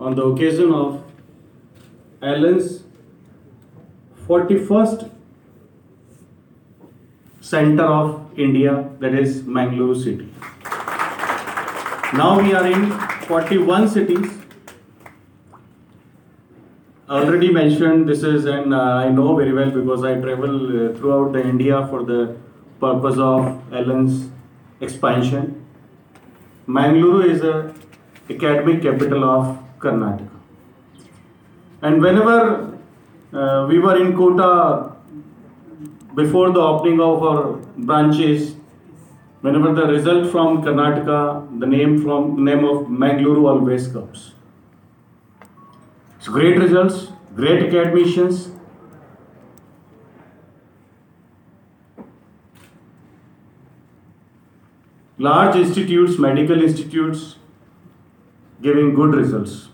on the occasion of Allen's 41st center of India, that is Mangalore city. Now we are in 41 cities. Already mentioned, this is, and uh, I know very well because I travel uh, throughout the India for the purpose of Allen's expansion. Mangaluru is a academic capital of Karnataka. And whenever uh, we were in Kota before the opening of our branches, whenever the result from Karnataka, the name from name of Mangaluru always comes. It's great results, great academicians. Large institutes, medical institutes, giving good results.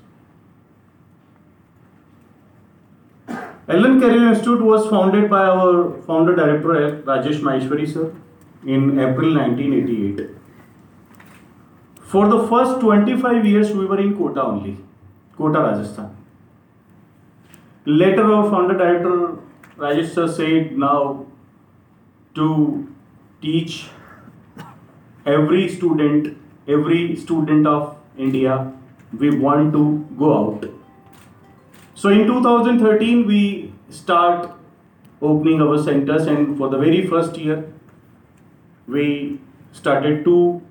Allen Career Institute was founded by our founder director Rajesh Maheshwari sir in April 1988. For the first 25 years we were in Kota only, Kota Rajasthan. Later our founder director Rajesh sir said now to teach every student, every student of India, we want to go out. So in 2013, we start opening our centers, and for the very first year, we started two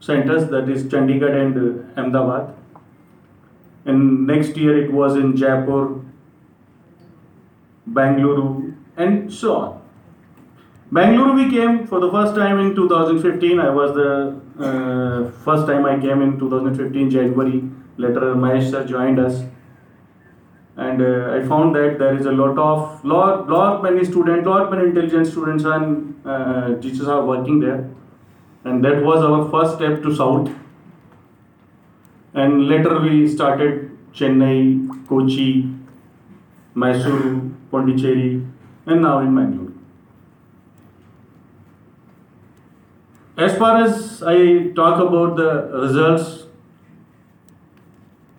centers that is Chandigarh and Ahmedabad. And next year it was in Jaipur, Bangalore, and so on. Bangalore we came for the first time in 2015. I was the uh, first time I came in 2015 January. Later Mahesh sir joined us, and uh, I found that there is a lot of lot lot many students, lot many intelligent students and uh, teachers are working there, and that was our first step to south. And later we started Chennai, Kochi, Mysuru, Pondicherry, and now in Bangalore. As far as I talk about the results,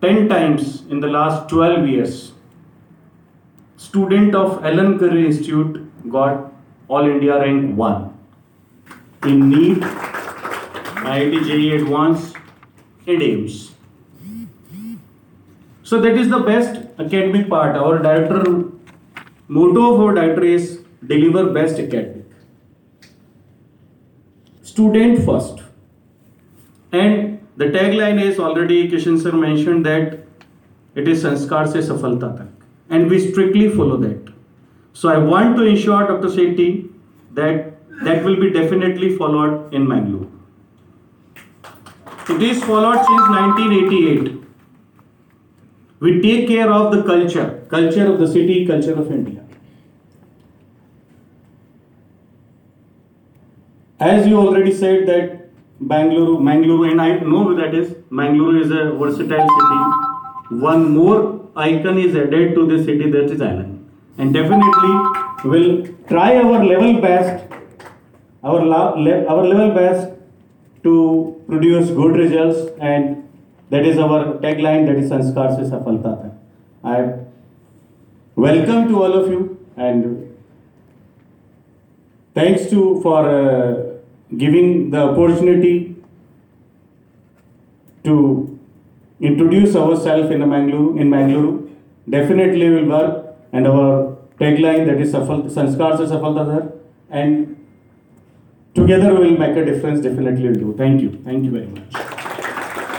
10 times in the last 12 years, student of Allen Career Institute got All India rank 1 in NEET, IIT JEE Advanced, and AIIMS. So that is the best academic part. Our director, motto of our director is deliver best academic student first. And the tagline is already Kishan sir mentioned that it is sanskar se safalta tak. And we strictly follow that. So I want to ensure Dr. Shetty that that will be definitely followed in Mangalore. It is followed since 1988. We take care of the culture, culture of the city, culture of India. As you already said that Bangalore, Mangalore, and I know that is Mangalore is a versatile city. One more icon is added to the city that is Allen, and definitely we will try our level best, our la- le- our level best to produce good results, and that is our tagline. That is Sanskar se Safalta tak. I welcome to all of you and thanks to for uh, giving the opportunity to introduce ourselves in Mangalore in Mangalore definitely will work. And our tagline that is Safal Sanskar se Safalta and together we will make a difference definitely will do. Thank you. Thank you very much